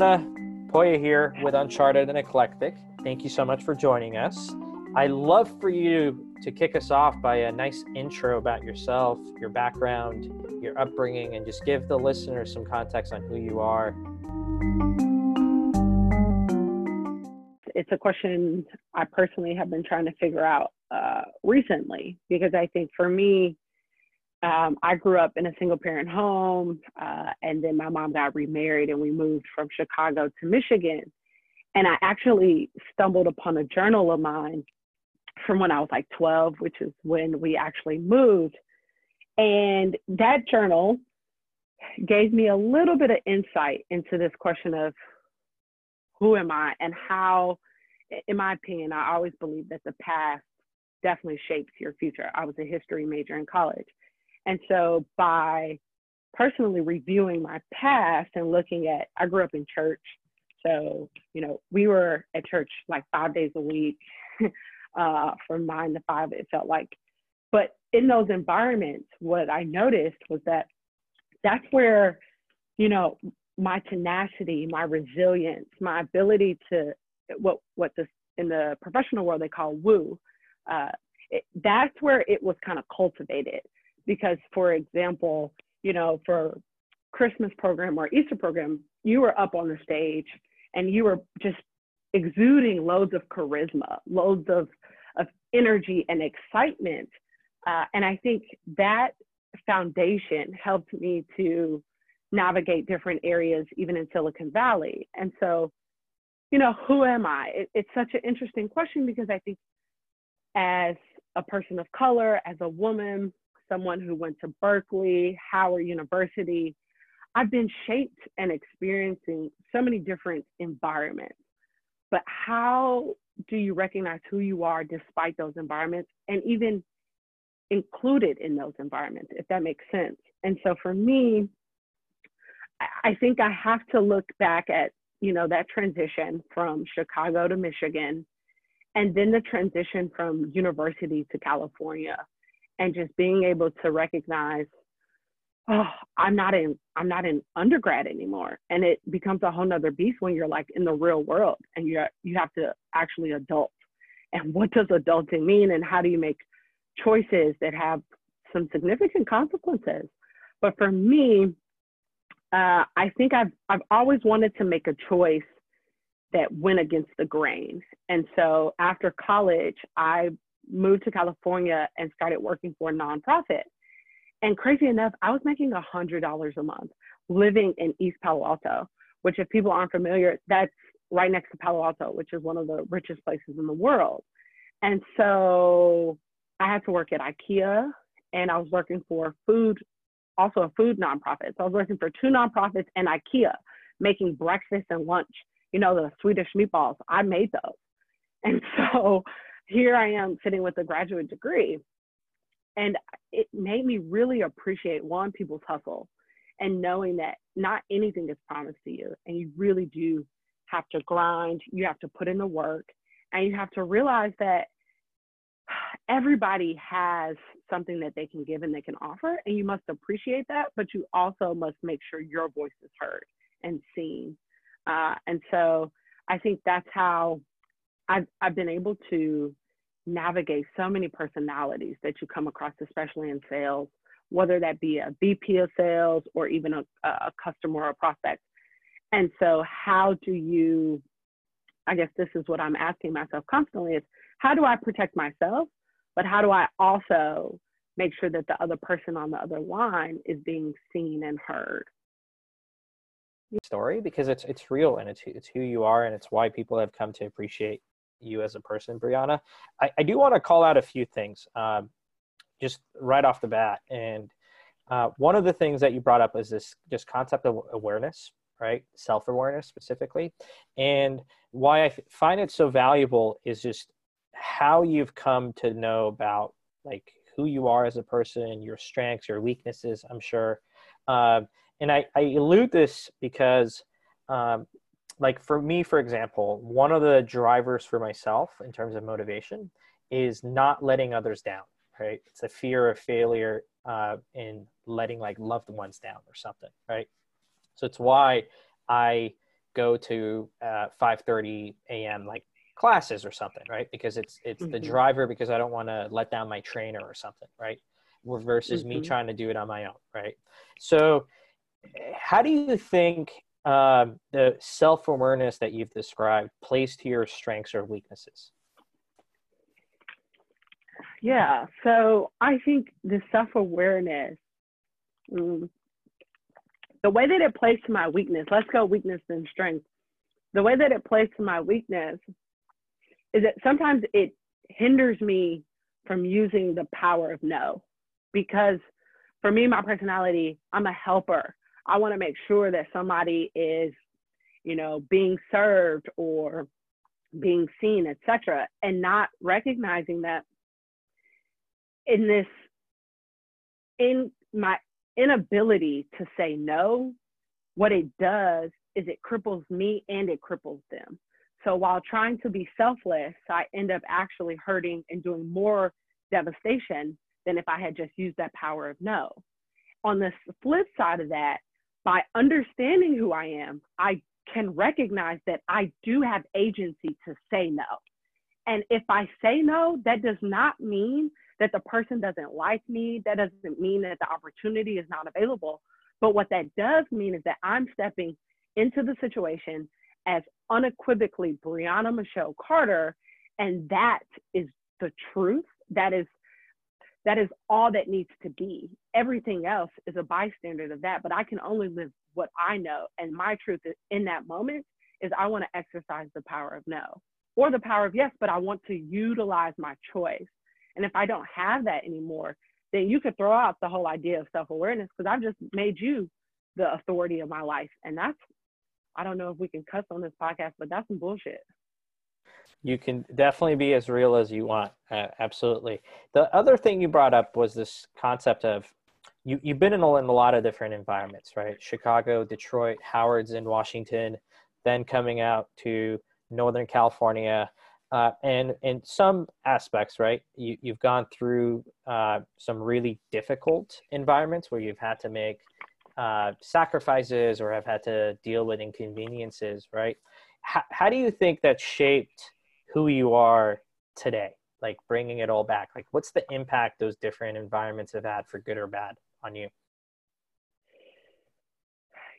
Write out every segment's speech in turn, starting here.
Poya here with Uncharted and Eclectic. Thank you so much for joining us. I love for you to kick us off by a nice intro about yourself, your background, your upbringing, and just give the listeners some context on who you are. It's a question I personally have been trying to figure out uh, recently because I think for me, um, I grew up in a single parent home, uh, and then my mom got remarried, and we moved from Chicago to Michigan. And I actually stumbled upon a journal of mine from when I was like 12, which is when we actually moved. And that journal gave me a little bit of insight into this question of who am I and how, in my opinion, I always believe that the past definitely shapes your future. I was a history major in college. And so by personally reviewing my past and looking at, I grew up in church. So, you know, we were at church like five days a week uh, from nine to five, it felt like. But in those environments, what I noticed was that that's where, you know, my tenacity, my resilience, my ability to what what this in the professional world they call woo, uh, it, that's where it was kind of cultivated because for example you know for christmas program or easter program you were up on the stage and you were just exuding loads of charisma loads of of energy and excitement. Uh, and i think that foundation helped me to navigate different areas even in silicon valley. And so you know who am i? It, it's such an interesting question because i think as a person of color as a woman someone who went to Berkeley, Howard University, I've been shaped and experiencing so many different environments. But how do you recognize who you are despite those environments and even included in those environments, if that makes sense? And so for me, I think I have to look back at, you know, that transition from Chicago to Michigan and then the transition from university to California and just being able to recognize oh i'm not in i'm not in undergrad anymore. And it becomes a whole nother beast when you're like in the real world and you you have to actually adult. And what does adulting mean? And how do you make choices that have some significant consequences? But for me uh, i think i've i've always wanted to make a choice that went against the grain. And so after college i moved to California and started working for a nonprofit. And crazy enough, I was making a $100 a month living in East Palo Alto, which, if people aren't familiar, that's right next to Palo Alto, which is one of the richest places in the world. And so I had to work at IKEA and I was working for food, also a food nonprofit. So I was working for two nonprofits and IKEA, making breakfast and lunch, you know, the Swedish meatballs. I made those. And so here I am sitting with a graduate degree. And it made me really appreciate one, people's hustle and knowing that not anything is promised to you. And you really do have to grind, you have to put in the work, and you have to realize that everybody has something that they can give and they can offer. And you must appreciate that, but you also must make sure your voice is heard and seen. Uh, and so I think that's how I've, I've been able to navigate so many personalities that you come across, especially in sales, whether that be a VP of sales or even a, a customer or a prospect. And so, how do you, I guess this is what I'm asking myself constantly is how do I protect myself, but how do I also make sure that the other person on the other line is being seen and heard? Story because it's it's real and it's it's who you are and it's why people have come to appreciate you as a person, Brianna. I, I do want to call out a few things um, just right off the bat. And uh, one of the things that you brought up is this just concept of awareness, right? Self awareness specifically. And why I find it so valuable is just how you've come to know about like who you are as a person, your strengths, your weaknesses, I'm sure. Uh, and I, I allude this because um, like for me for example one of the drivers for myself in terms of motivation is not letting others down right it's a fear of failure uh, in letting like loved ones down or something right so it's why i go to uh, 5:30 a.m. like classes or something, right? Because it's it's mm-hmm. the driver because I don't want to let down my trainer or something, right? Versus mm-hmm. me trying to do it on my own, right? So, how do you think um, the self awareness that you've described plays to your strengths or weaknesses? Yeah, so I think the self awareness, mm, the way that it plays to my weakness, let's go weakness and strength. The way that it plays to my weakness is that sometimes it hinders me from using the power of no because for me my personality i'm a helper i want to make sure that somebody is you know being served or being seen etc and not recognizing that in this in my inability to say no what it does is it cripples me and it cripples them so while trying to be selfless, I end up actually hurting and doing more devastation than if I had just used that power of no. On the flip side of that, by understanding who I am, I can recognize that I do have agency to say no. And if I say no, that does not mean that the person doesn't like me. That doesn't mean that the opportunity is not available. But what that does mean is that I'm stepping into the situation as unequivocally Brianna Michelle Carter, and that is the truth. That is that is all that needs to be. Everything else is a bystander of that, but I can only live what I know. And my truth in that moment is I want to exercise the power of no or the power of yes, but I want to utilize my choice. And if I don't have that anymore, then you could throw out the whole idea of self awareness because I've just made you the authority of my life. And that's I don't know if we can cuss on this podcast, but that's some bullshit. You can definitely be as real as you want. Uh, absolutely. The other thing you brought up was this concept of you, you've been in a, in a lot of different environments, right? Chicago, Detroit, Howard's in Washington, then coming out to Northern California. Uh, and in some aspects, right, you, you've gone through uh, some really difficult environments where you've had to make uh, sacrifices or have had to deal with inconveniences, right? H- how do you think that shaped who you are today? Like bringing it all back. Like, what's the impact those different environments have had for good or bad on you?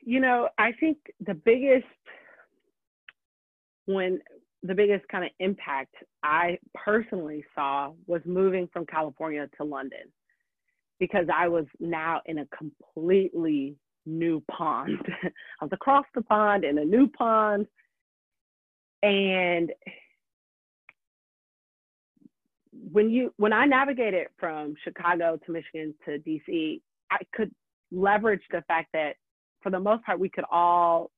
You know, I think the biggest when the biggest kind of impact I personally saw was moving from California to London because I was now in a completely new pond. I was across the pond in a new pond. And when you when I navigated from Chicago to Michigan to DC, I could leverage the fact that for the most part we could all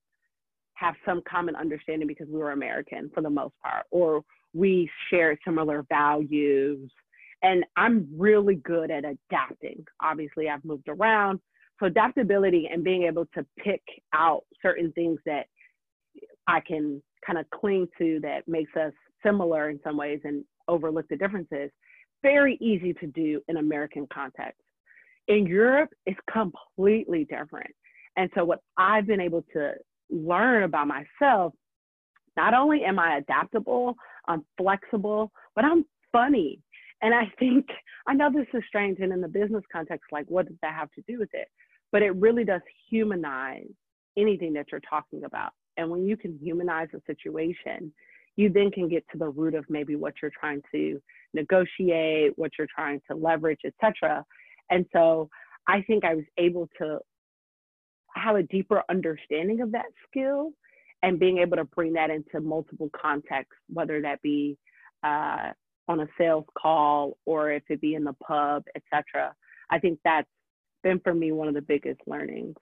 have some common understanding because we were American for the most part, or we shared similar values and I'm really good at adapting. Obviously, I've moved around. So, adaptability and being able to pick out certain things that I can kind of cling to that makes us similar in some ways and overlook the differences, very easy to do in American context. In Europe, it's completely different. And so, what I've been able to learn about myself, not only am I adaptable, I'm flexible, but I'm funny. And I think, I know this is strange, and in the business context, like, what does that have to do with it? But it really does humanize anything that you're talking about. And when you can humanize a situation, you then can get to the root of maybe what you're trying to negotiate, what you're trying to leverage, etc. And so I think I was able to have a deeper understanding of that skill and being able to bring that into multiple contexts, whether that be uh, on a sales call or if it be in the pub, etc. I think that's been for me one of the biggest learnings.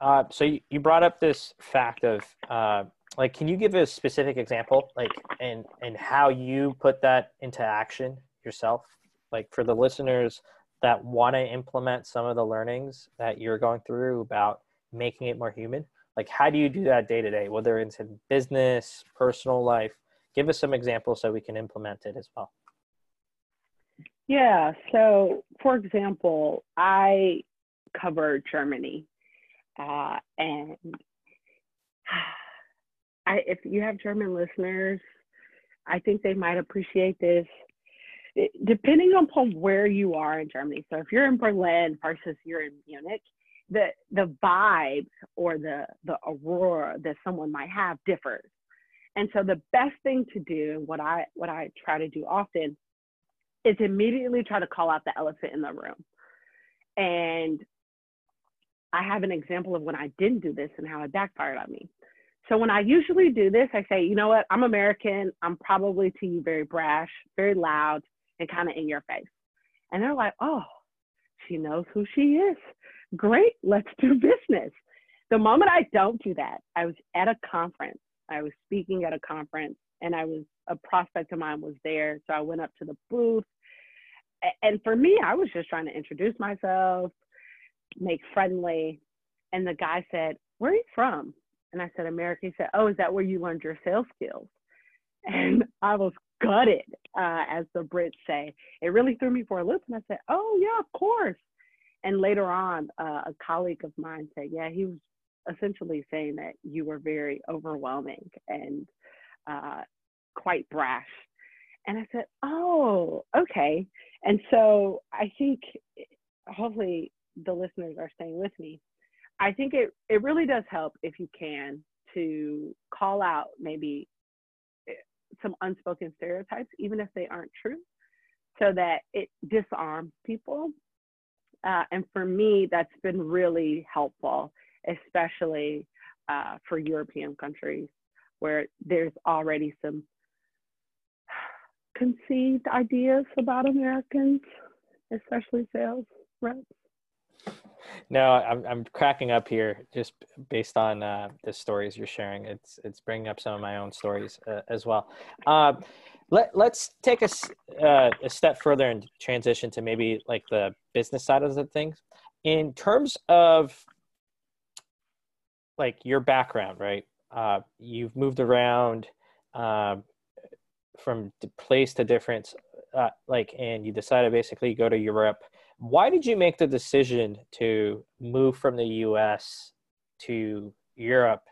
Uh, so you, you brought up this fact of uh, like, can you give a specific example, like, and and how you put that into action yourself, like for the listeners that want to implement some of the learnings that you're going through about making it more human. Like, how do you do that day to day, whether it's in business, personal life? give us some examples so we can implement it as well. Yeah. So, for example, I cover Germany, uh, and I, if you have German listeners, I think they might appreciate this. It, depending upon where you are in Germany, so if you're in Berlin versus you're in Munich, the the vibe or the the aurora that someone might have differs. And so the best thing to do, what I what I try to do often, is immediately try to call out the elephant in the room. And I have an example of when I didn't do this and how it backfired on me. So when I usually do this, I say, you know what, I'm American. I'm probably to you very brash, very loud, and kind of in your face. And they're like, oh, she knows who she is. Great, let's do business. The moment I don't do that, I was at a conference. I was speaking at a conference and I was a prospect of mine was there. So I went up to the booth. And for me, I was just trying to introduce myself, make friendly. And the guy said, Where are you from? And I said, America. He said, Oh, is that where you learned your sales skills? And I was gutted, uh, as the Brits say. It really threw me for a loop. And I said, Oh, yeah, of course. And later on, uh, a colleague of mine said, Yeah, he was essentially saying that you were very overwhelming and uh, quite brash. And I said, Oh, okay. And so I think hopefully the listeners are staying with me. I think it, it really does help if you can to call out maybe eh, some unspoken stereotypes, even if they aren't true, so that it disarms people. Uh, and for me, that's been really helpful, especially uh, for European countries where there's already some conceived ideas about Americans, especially sales reps. No, I'm I'm cracking up here just based on uh, the stories you're sharing. It's it's bringing up some of my own stories uh, as well. Uh, let let's take a uh, a step further and transition to maybe like the business side of the things. In terms of like your background, right? Uh, you've moved around um, from place to different, uh, like, and you decided basically go to Europe why did you make the decision to move from the US to Europe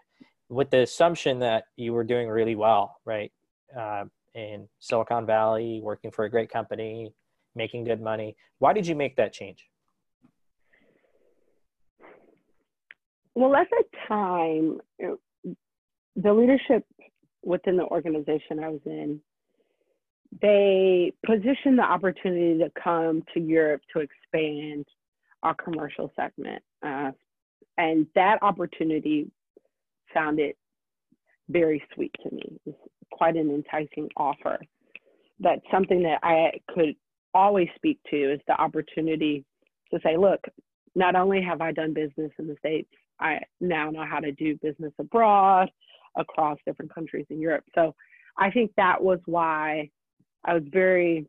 with the assumption that you were doing really well, right? Uh, in Silicon Valley, working for a great company, making good money. Why did you make that change? Well, at the time, the leadership within the organization I was in they positioned the opportunity to come to Europe to expand our commercial segment. Uh, and that opportunity sounded very sweet to me. It's quite an enticing offer. That's something that I could always speak to is the opportunity to say, look, not only have I done business in the States, I now know how to do business abroad across different countries in Europe. So I think that was why I was very,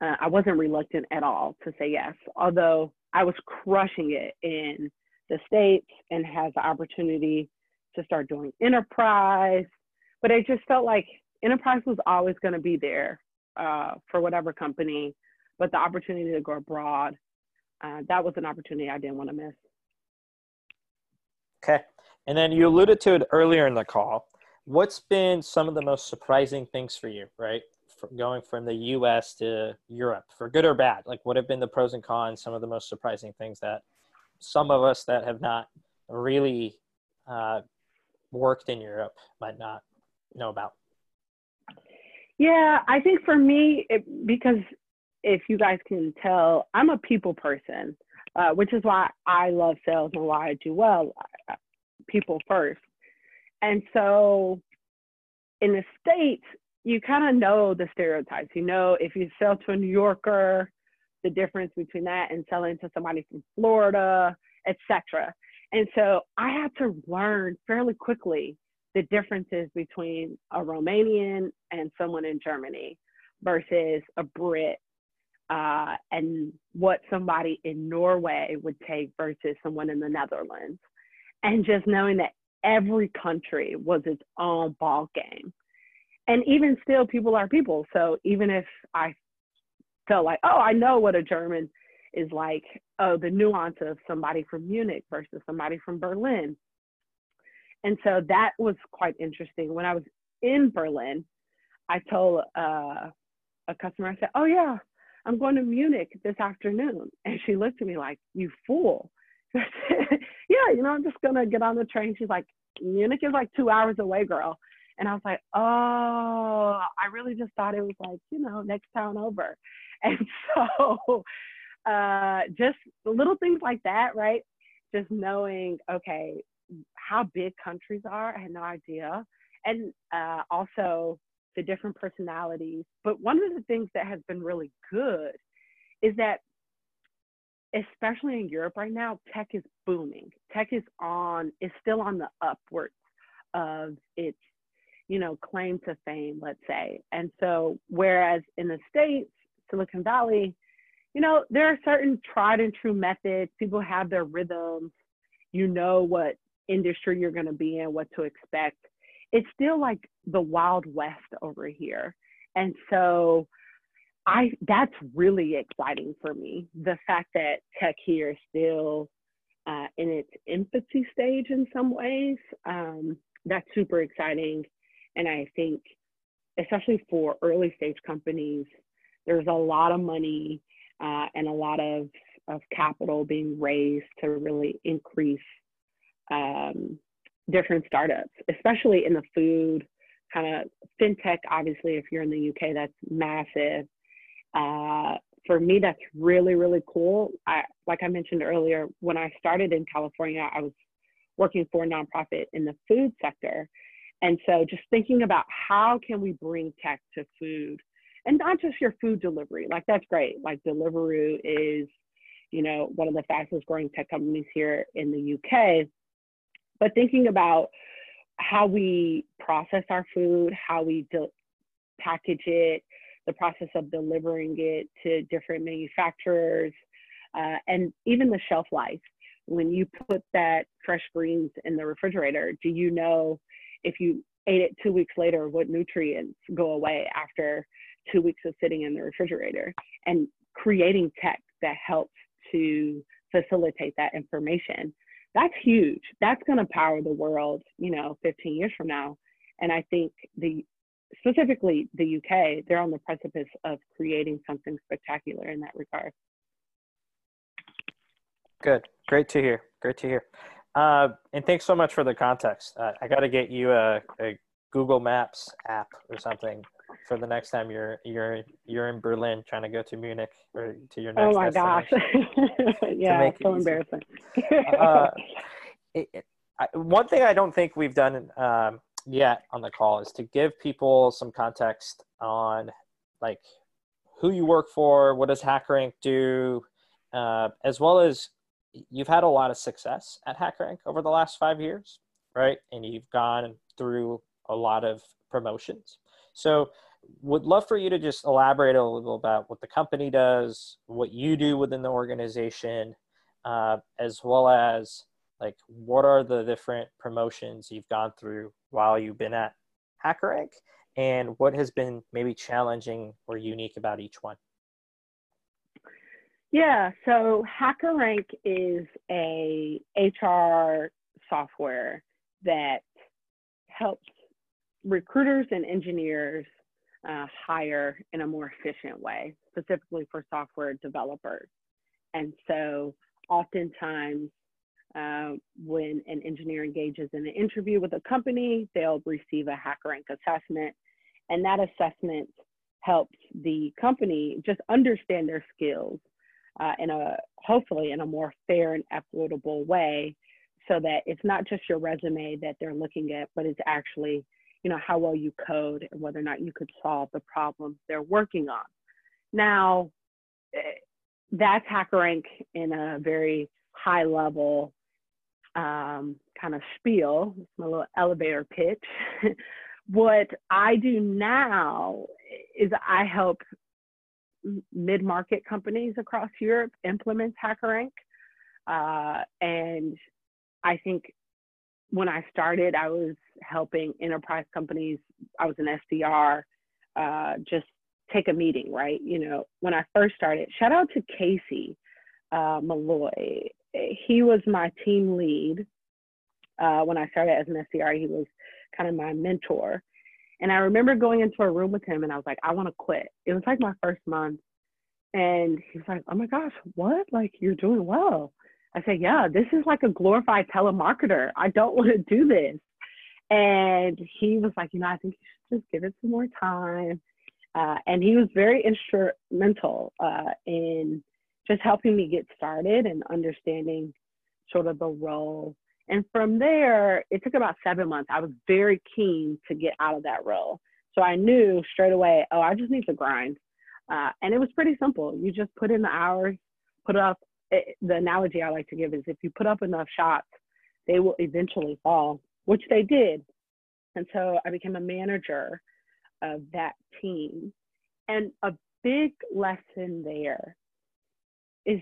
uh, I wasn't reluctant at all to say yes, although I was crushing it in the States and had the opportunity to start doing enterprise. But I just felt like enterprise was always going to be there uh, for whatever company, but the opportunity to go abroad, uh, that was an opportunity I didn't want to miss. Okay. And then you alluded to it earlier in the call. What's been some of the most surprising things for you, right? Going from the U.S. to Europe, for good or bad? Like, what have been the pros and cons? Some of the most surprising things that some of us that have not really uh, worked in Europe might not know about. Yeah, I think for me, it, because if you guys can tell, I'm a people person, uh, which is why I love sales and why I do well. Uh, people first. And so in the States, you kind of know the stereotypes. You know, if you sell to a New Yorker, the difference between that and selling to somebody from Florida, etc. And so I had to learn fairly quickly the differences between a Romanian and someone in Germany versus a Brit, uh, and what somebody in Norway would take versus someone in the Netherlands. And just knowing that every country was its own ball game and even still people are people so even if i felt like oh i know what a german is like oh the nuance of somebody from munich versus somebody from berlin and so that was quite interesting. When I was in Berlin, I told uh, a customer, I said, "Oh yeah, I'm going to Munich this afternoon," and she looked at me like, "You fool." yeah, you know, I'm just gonna get on the train. She's like, Munich is like two hours away, girl. And I was like, oh, I really just thought it was like, you know, next town over. And so uh, just little things like that, right? Just knowing, okay, how big countries are, I had no idea. And uh, also the different personalities. But one of the things that has been really good is that, especially in Europe right now, tech is booming. Tech is on, is still on the upwards of its you know, claim to fame, let's say. And so, whereas in the States, Silicon Valley, you know, there are certain tried and true methods. People have their rhythms. You know what industry you're going to be in, what to expect. It's still like the Wild West over here. And so, I that's really exciting for me. The fact that tech here is still uh, in its infancy stage in some ways. Um, that's super exciting. And I think, especially for early stage companies, there's a lot of money uh, and a lot of, of capital being raised to really increase um, different startups, especially in the food kind of fintech. Obviously, if you're in the UK, that's massive. Uh, for me, that's really, really cool. I, like I mentioned earlier, when I started in California, I was working for a nonprofit in the food sector. And so just thinking about how can we bring tech to food and not just your food delivery, like that's great. Like Deliveroo is, you know, one of the fastest growing tech companies here in the UK. But thinking about how we process our food, how we de- package it, the process of delivering it to different manufacturers, uh, and even the shelf life. When you put that fresh greens in the refrigerator, do you know if you ate it two weeks later, what nutrients go away after two weeks of sitting in the refrigerator and creating tech that helps to facilitate that information. That's huge. That's going to power the world, you know, 15 years from now. And I think the specifically the UK, they're on the precipice of creating something spectacular in that regard. Good. Great to hear. Great to hear. Uh, and thanks so much for the context. Uh, I got to get you a, a, Google Maps app or something for the next time you're you're you're in Berlin trying to go to Munich or to your next. Oh my gosh! yeah, so embarrassing. uh, it, it, I, one thing I don't think we've done um, yet on the call is to give people some context on like who you work for, what does HackerRank do, uh, as well as you've had a lot of success at HackerRank over the last five years, right? And you've gone through a lot of promotions. So, would love for you to just elaborate a little about what the company does, what you do within the organization, uh, as well as like what are the different promotions you've gone through while you've been at HackerRank, and what has been maybe challenging or unique about each one. Yeah, so HackerRank is a HR software that helps recruiters and engineers uh, hire in a more efficient way, specifically for software developers. And so, oftentimes, uh, when an engineer engages in an interview with a company, they'll receive a HackerRank assessment, and that assessment helps the company just understand their skills uh, in a hopefully in a more fair and equitable way so that it's not just your resume that they're looking at but it's actually you know how well you code and whether or not you could solve the problems they're working on now eh, that's HackerRank in a very high level um, kind of spiel, my little elevator pitch. what I do now is I help mid-market companies across Europe implements HackerRank. Uh, and I think when I started, I was helping enterprise companies. I was an SDR, uh, just take a meeting, right? You know, when I first started, shout out to Casey uh, Malloy. He was my team lead uh, when I started as an SDR. He was kind of my mentor. And I remember going into a room with him and I was like, I want to quit. It was like my first month. And he's like, Oh my gosh, what? Like, you're doing well. I said, Yeah, this is like a glorified telemarketer. I don't want to do this. And he was like, You know, I think you should just give it some more time. Uh, and he was very instrumental uh, in just helping me get started and understanding sort of the role. And from there, it took about seven months. I was very keen to get out of that role. So I knew straight away, oh, I just need to grind. Uh, and it was pretty simple. You just put in the hours, put up. It, eh, the analogy I like to give is if you put up enough shots, they will eventually fall, which they did. And so I became a manager of that team. And a big lesson there is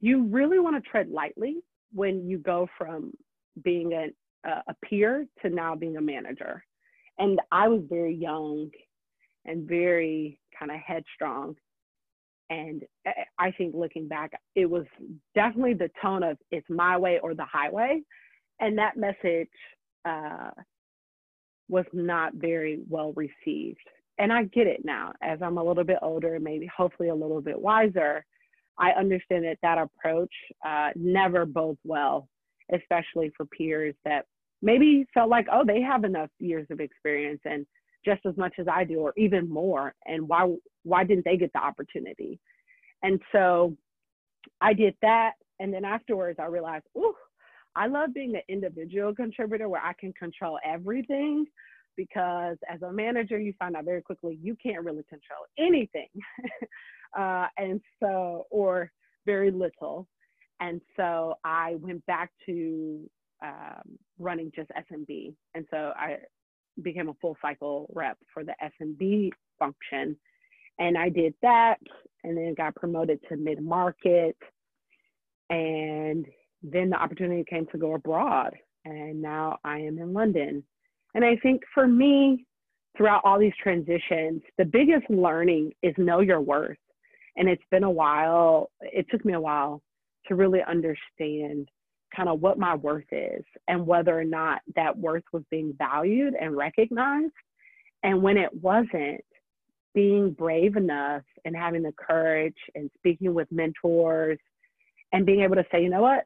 you really want to tread lightly when you go from being a, a peer to now being a manager. And I was very young and very kind of headstrong. And I think looking back, it was definitely the tone of it's my way or the highway. And that message uh, was not very well received. And I get it now as I'm a little bit older, and maybe hopefully a little bit wiser. I understand that that approach uh, never bodes well, especially for peers that maybe felt like, oh, they have enough years of experience and just as much as I do, or even more. And why why didn't they get the opportunity? And so I did that, and then afterwards I realized, oh, I love being an individual contributor where I can control everything because as a manager, you find out very quickly you can't really control anything. uh, and so, or very little. And so I went back to um, running just SMB. And so I became a full cycle rep for the SMB function. And I did that and then got promoted to mid market. And then the opportunity came to go abroad. And now I am in London. And I think for me, throughout all these transitions, the biggest learning is know your worth. And it's been a while, it took me a while to really understand kind of what my worth is and whether or not that worth was being valued and recognized. And when it wasn't, being brave enough and having the courage and speaking with mentors and being able to say, you know what,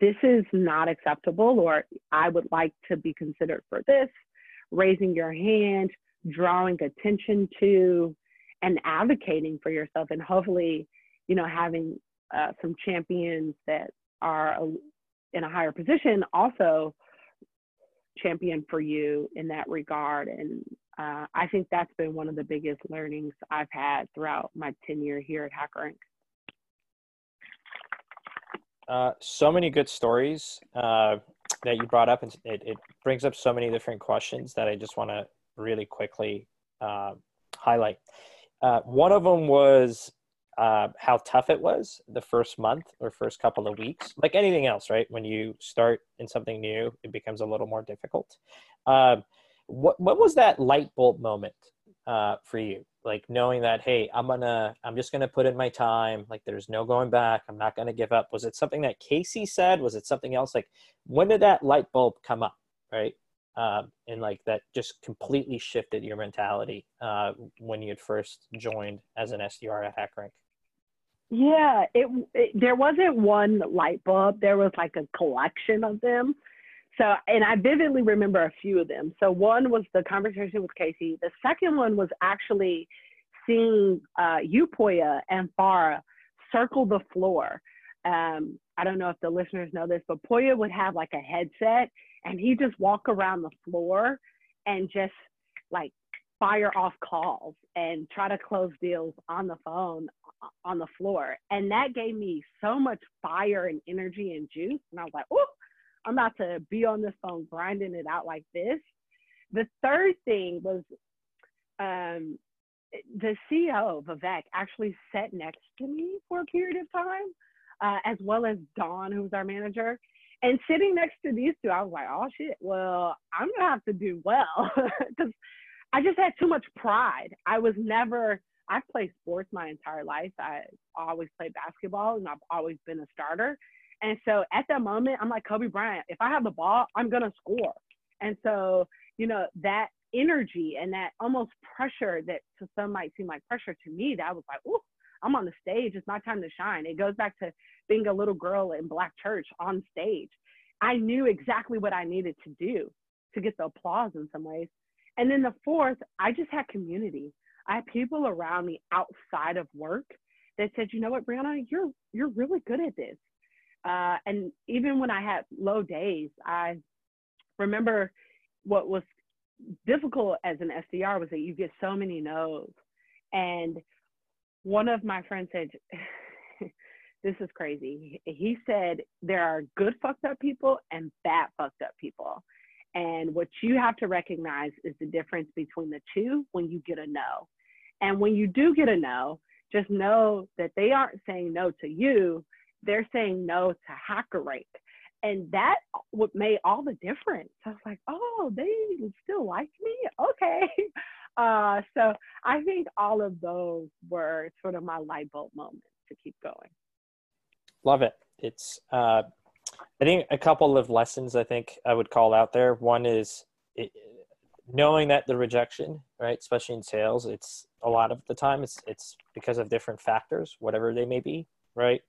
this is not acceptable, or I would like to be considered for this, raising your hand, drawing attention to, and advocating for yourself, and hopefully, you know, having uh, some champions that are in a higher position also champion for you in that regard. And uh, I think that's been one of the biggest learnings I've had throughout my tenure here at HackerRank. Uh, so many good stories uh, that you brought up, and it, it, brings up so many different questions that I just want to really quickly uh, highlight. Uh, one of them was uh, how tough it was the first month or first couple of weeks. Like anything else, right? When you start in something new, it becomes a little more difficult. Um, what what was that light bulb moment uh, for you? Like knowing that, hey, I'm gonna, I'm just gonna put in my time. Like there's no going back. I'm not gonna give up. Was it something that Casey said? Was it something else? Like when did that light bulb come up? Right. Um, and like that just completely shifted your mentality uh, when you had first joined as an SDR at HackerRank. Yeah, it, it, there wasn't one light bulb. There was like a collection of them. So, and I vividly remember a few of them. So, one was the conversation with Casey. The second one was actually seeing uh, you, Poya, and Farah circle the floor. Um, I don't know if the listeners know this, but Poya would have like a headset and he just walk around the floor and just like fire off calls and try to close deals on the phone on the floor. And that gave me so much fire and energy and juice. And I was like, oh, I'm about to be on this phone grinding it out like this. The third thing was um, the CEO, Vivek, actually sat next to me for a period of time, uh, as well as Dawn, who's our manager. And sitting next to these two, I was like, oh shit, well, I'm gonna have to do well because I just had too much pride. I was never, I've played sports my entire life. I always played basketball and I've always been a starter. And so at that moment, I'm like Kobe Bryant. If I have the ball, I'm gonna score. And so, you know, that energy and that almost pressure that to some might seem like pressure to me, that was like, oh, I'm on the stage. It's my time to shine. It goes back to being a little girl in black church on stage. I knew exactly what I needed to do to get the applause in some ways. And then the fourth, I just had community. I had people around me outside of work that said, you know what, Brianna, you're you're really good at this. Uh, and even when I had low days, I remember what was difficult as an SDR was that you get so many no's. And one of my friends said, This is crazy. He said, There are good fucked up people and bad fucked up people. And what you have to recognize is the difference between the two when you get a no. And when you do get a no, just know that they aren't saying no to you, they're saying no to HackerRank and that what made all the difference. I was like, oh, they still like me? Okay. Uh, so I think all of those were sort of my light bulb moments to keep going. Love it. It's, uh, I think a couple of lessons I think I would call out there. One is it, knowing that the rejection, right, especially in sales, it's a lot of the time it's it's because of different factors, whatever they may be right?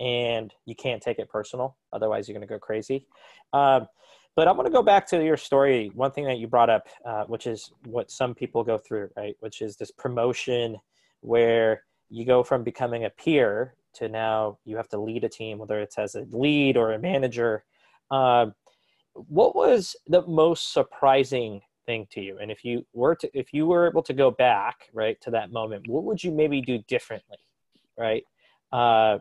And you can't take it personal, otherwise you're going to go crazy. Um, but I'm going to go back to your story. One thing that you brought up, uh, which is what some people go through, right? Which is this promotion where you go from becoming a peer to now you have to lead a team, whether it's as a lead or a manager. Um, what was the most surprising thing to you? And if you were to, if you were able to go back, right, to that moment, what would you maybe do differently, right? Uh,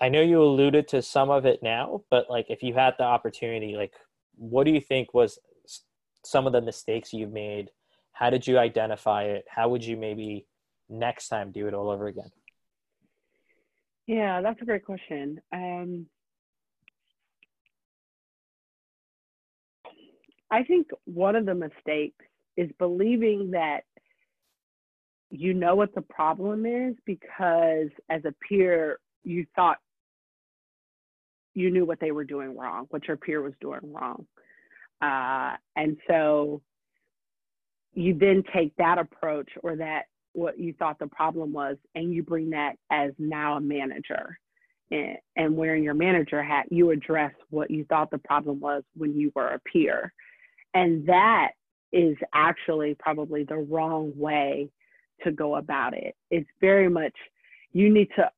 I know you alluded to some of it now, but like if you had the opportunity, like what do you think was some of the mistakes you've made? How did you identify it? How would you maybe next time do it all over again? Yeah, that's a great question. Um, I think one of the mistakes is believing that you know what the problem is because as a peer you thought you knew what they were doing wrong what your peer was doing wrong uh, and so you then take that approach or that what you thought the problem was and you bring that as now a manager and, and wearing your manager hat you address what you thought the problem was when you were a peer and that is actually probably the wrong way to go about it. It's very much you need to,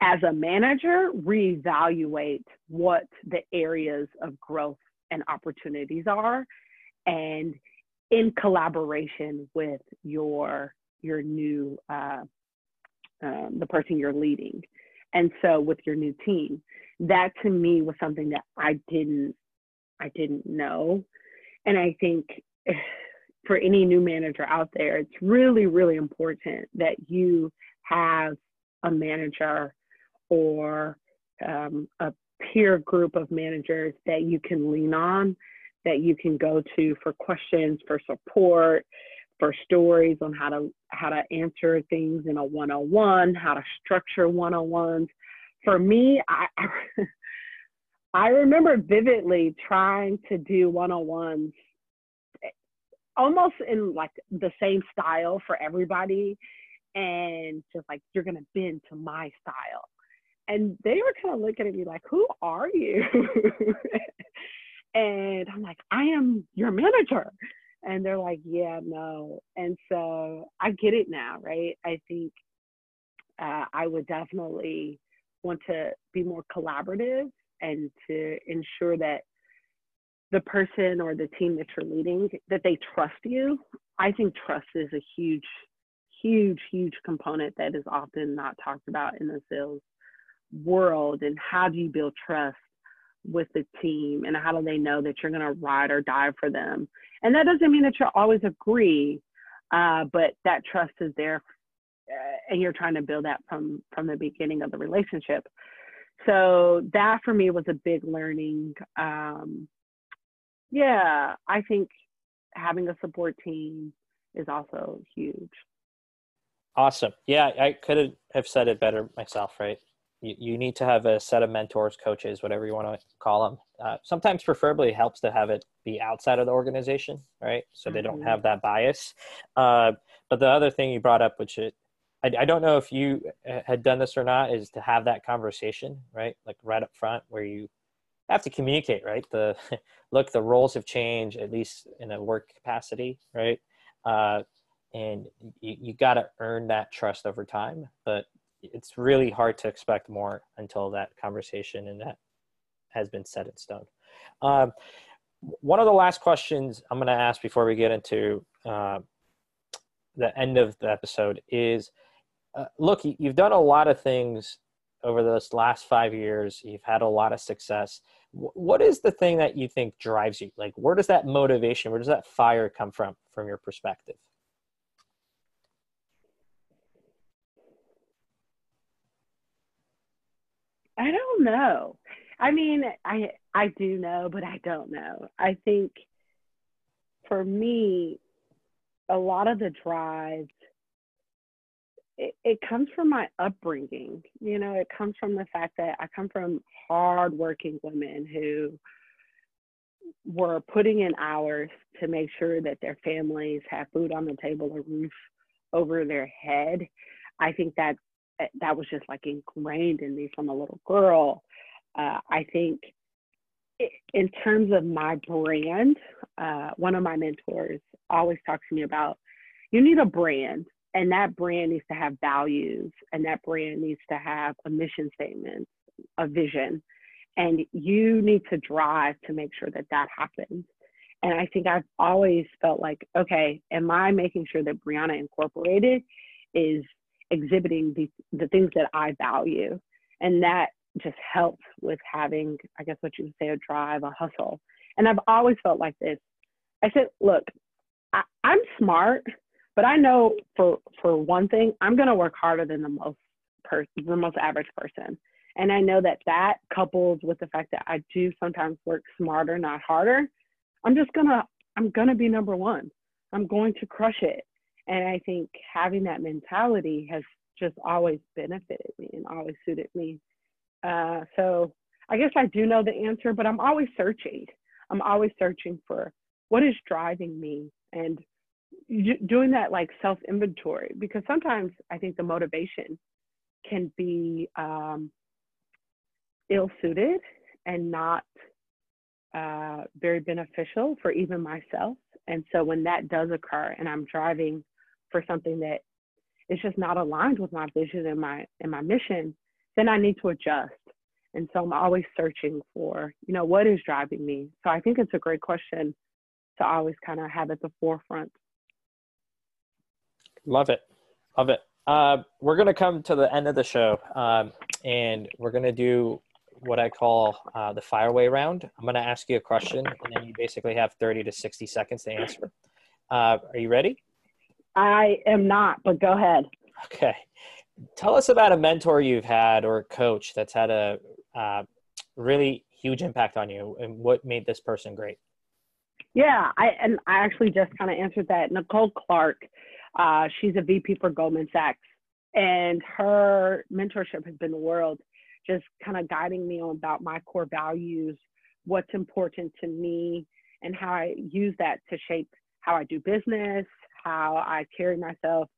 as a manager, reevaluate what the areas of growth and opportunities are, and in collaboration with your your new uh, um, the person you're leading, and so with your new team. That to me was something that I didn't I didn't know, and I think for any new manager out there, it's really, really important that you have a manager or um, a peer group of managers that you can lean on, that you can go to for questions, for support, for stories on how to how to answer things in a one-on-one, how to structure one-on-ones. For me, I I remember vividly trying to do one-on-ones almost in like the same style for everybody and just like you're gonna bend to my style. And they were kind of looking at me like who are you? And i'm like i am your manager and they're like yeah no. And so i get it now right? I think uh, i would definitely want to be more collaborative and to ensure that the person or the team that you're leading that they trust you. I think trust is a huge huge huge component that is often not talked about in the sales world and how do you build trust with the team and how do they know that you're going to ride or die for them and that doesn't mean that you'll always agree uh, but that trust is there uh, and you're trying to build that from from the beginning of the relationship so that for me was a big learning um, yeah, I think having a support team is also huge. Awesome. Yeah, I couldn't have said it better myself, right? You, you need to have a set of mentors, coaches, whatever you want to call them. Uh, sometimes, preferably, helps to have it be outside of the organization, right? So they don't mm-hmm. have that bias. Uh, but the other thing you brought up, which it, I, I don't know if you uh, had done this or not, is to have that conversation, right? Like right up front, where you have to communicate, right? The look, the roles have changed, at least in a work capacity, right? Uh, and you, you got to earn that trust over time. But it's really hard to expect more until that conversation and that has been set in stone. Um, one of the last questions I'm going to ask before we get into uh, the end of the episode is uh, look, you've done a lot of things over this last five years. You've had a lot of success. what is the thing that you think drives you? Like, where does that motivation, where does that fire come from, from your perspective? I don't know. I mean, I I do know, but I don't know. I think for me, a lot of the drive it, it comes from my upbringing. You know, it comes from the fact that I come from hardworking women who were putting in hours to make sure that their families have food on the table, a roof over their head. I think that that was just like ingrained in me from a little girl. Uh, I think in terms of my brand, uh, one of my mentors always talks to me about you need a brand, and that brand needs to have values, and that brand needs to have a mission statement, a vision, and you need to drive to make sure that that happens. And I think I've always felt like, okay, am I making sure that Brianna Incorporated is exhibiting the, the things that I value. And that just helps with having, I guess what you would say, a drive, a hustle. And I've always felt like this. I said, look, I, I'm smart, but I know for for one thing, I'm gonna work harder than the most person, the most average person. And I know that that coupled with the fact that I do sometimes work smarter, not harder, I'm just gonna I'm gonna be number one. I'm going to crush it. And I think having that mentality has just always benefited me and always suited me. Uh, so I guess I do know the answer, but I'm always searching. I'm always searching for what is driving me and doing that like self inventory because sometimes I think the motivation can be um, ill suited and not uh, very beneficial for even myself. And so when that does occur and I'm driving for something that is just not aligned with my vision and my and my mission, then I need to adjust. And so I'm always searching for, you know, what is driving me. So I think it's a great question to always kind of have at the forefront. Love it. Love it. Uh, we're to come to the end of the show um, and we're to do what I call uh, the fireway round. I'm going to ask you a question and then you basically have 30 to 60 seconds to answer. Uh, are you ready? I am not, but go ahead. Okay. Tell us about a mentor you've had or a coach that's had a uh, really huge impact on you and what made this person great. Yeah, I and I actually just kind of answered that. Nicole Clark, uh, she's a VP for Goldman Sachs, and her mentorship has been the world, just kind of guiding me on about my core values, what's important to me, and how I use that to shape how I do business, how I carry myself.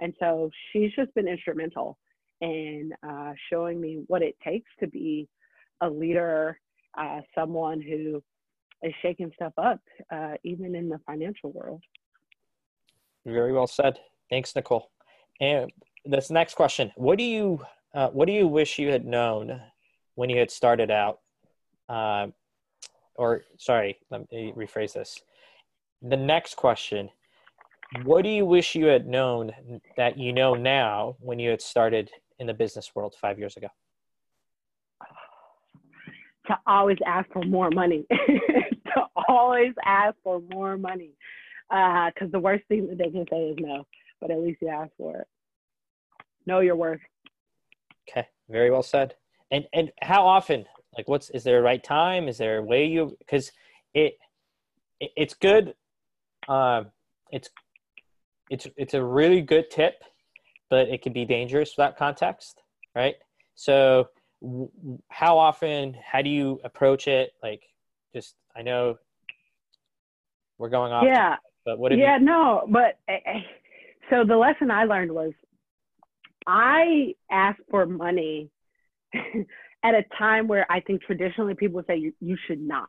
And so she's just been instrumental in uh, showing me what it takes to be a leader, uh, someone who is shaking stuff up, uh, even in the financial world. Very well said. Thanks, Nicole. And this next question: What do you uh, what do you wish you had known when you had started out? Uh, or sorry, let me rephrase this. The next question what do you wish you had known that you know now when you had started in the business world five years ago? To always ask for more money. to always ask for more money. Because uh, the worst thing that they can say is no, but at least you ask for it. Know your worth. Okay, very well said. And and how often? Like, what's is there a right time? Is there a way you? Because it, it it's good. Um, it's it's it's a really good tip, but it can be dangerous without context, right? So, w- how often? How do you approach it? Like, just I know we're going off. Yeah. But what? yeah. You- no. But eh, eh, so the lesson I learned was I asked for money at a time where I think traditionally people say you, you should not.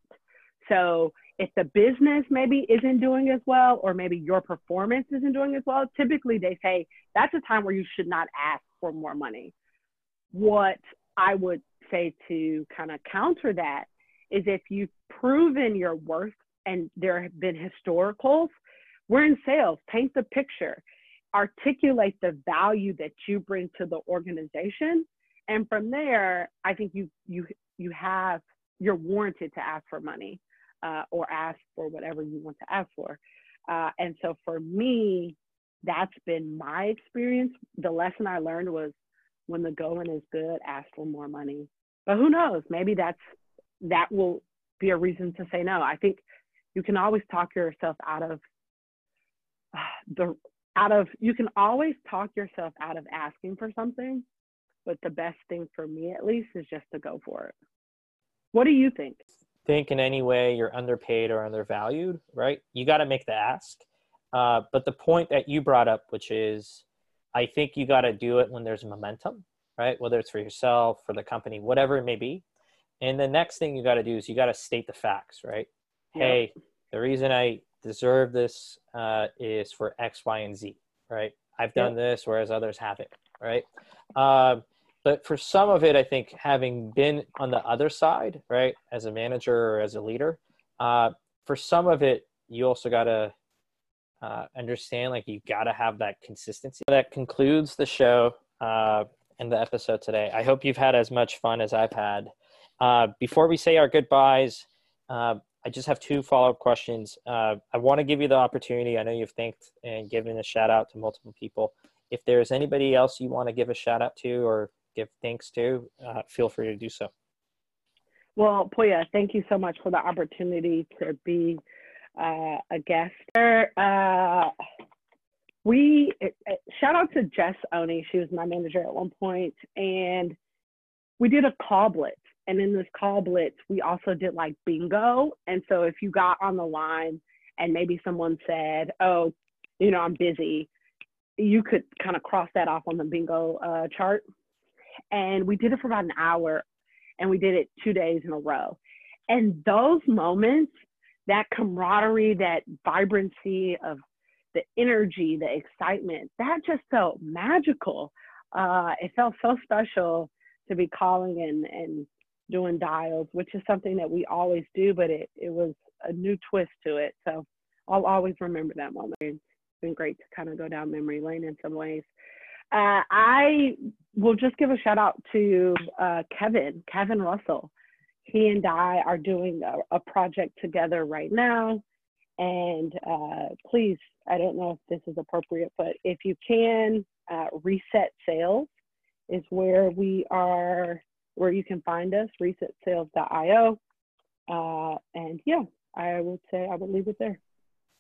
So if the business maybe isn't doing as well, or maybe your performance isn't doing as well, typically they say that's a time where you should not ask for more money. What I would say to kind of counter that is if you've proven your worth and there have been historicals, we're in sales, paint the picture, articulate the value that you bring to the organization. And from there, I think you you you have you're warranted to ask for money uh, or ask for whatever you want to ask for. Uh, and so for me, that's been my experience. The lesson I learned was when the going is good, ask for more money. But who knows? Maybe that's that will be a reason to say no. I think you can always talk yourself out of the out of you can always talk yourself out of asking for something, but the best thing for me at least is just to go for it. What do you think? Think in any way you're underpaid or undervalued, right? You got to make the ask. Uh, but the point that you brought up, which is, I think you got to do it when there's momentum, right? Whether it's for yourself, for the company, whatever it may be. And the next thing you got to do is you got to state the facts, right? Yep. Hey, the reason I deserve this uh, is for X, Y, and Z, right? I've done this, whereas others haven't, right? Um, but for some of it, I think having been on the other side, right, as a manager or as a leader, uh, for some of it, you also got to uh, understand like you got to have that consistency. That concludes the show uh, and the episode today. I hope you've had as much fun as I've had. Uh, before we say our goodbyes, uh, I just have two follow up questions. Uh, I want to give you the opportunity. I know you've thanked and given a shout out to multiple people. If there's anybody else you want to give a shout out to or give thanks to, uh, feel free to do so. Well, Poya, thank you so much for the opportunity to be uh, a guest. Uh, we shout out to Jess Oni. She was my manager at one point, and we did a call blitz. And in this call blitz, we also did like bingo. And so if you got on the line and maybe someone said, "Oh, you know, I'm busy," you could kind of cross that off on the bingo uh, chart. And we did it for about an hour, and we did it two days in a row. And those moments, that camaraderie, that vibrancy of the energy, the excitement, that just felt magical. Uh, it felt so special to be calling and, and doing dials, which is something that we always do, but it, it was a new twist to it. So I'll always remember that moment. It's been great to kind of go down memory lane in some ways. Uh, I will just give a shout out to uh, Kevin, Kevin Russell. He and I are doing a, a project together right now. And uh, please, I don't know if this is appropriate, but if you can, uh, Reset Sales is where we are, where you can find us, reset.sales.io. Uh, and yeah, I would say I would leave it there.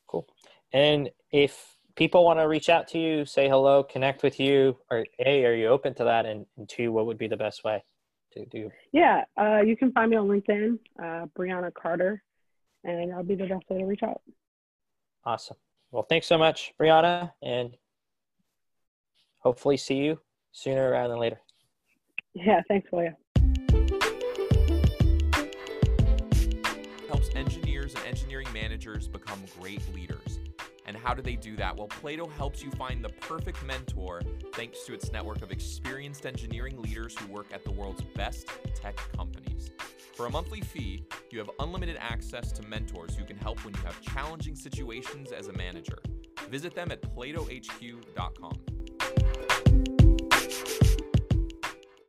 Cool. And if people want to reach out to you, say hello, connect with you, or A, are you open to that? And, and two, what would be the best way to do? Yeah, uh, you can find me on LinkedIn, uh, Brianna Carter, and I'll be the best way to reach out. Awesome. Well, thanks so much, Brianna, and hopefully see you sooner rather than later. Yeah, thanks, William. Helps engineers and engineering managers become great leaders. And how do they do that? Well, Plato helps you find the perfect mentor thanks to its network of experienced engineering leaders who work at the world's best tech companies. For a monthly fee, you have unlimited access to mentors who can help when you have challenging situations as a manager. Visit them at platohq.com.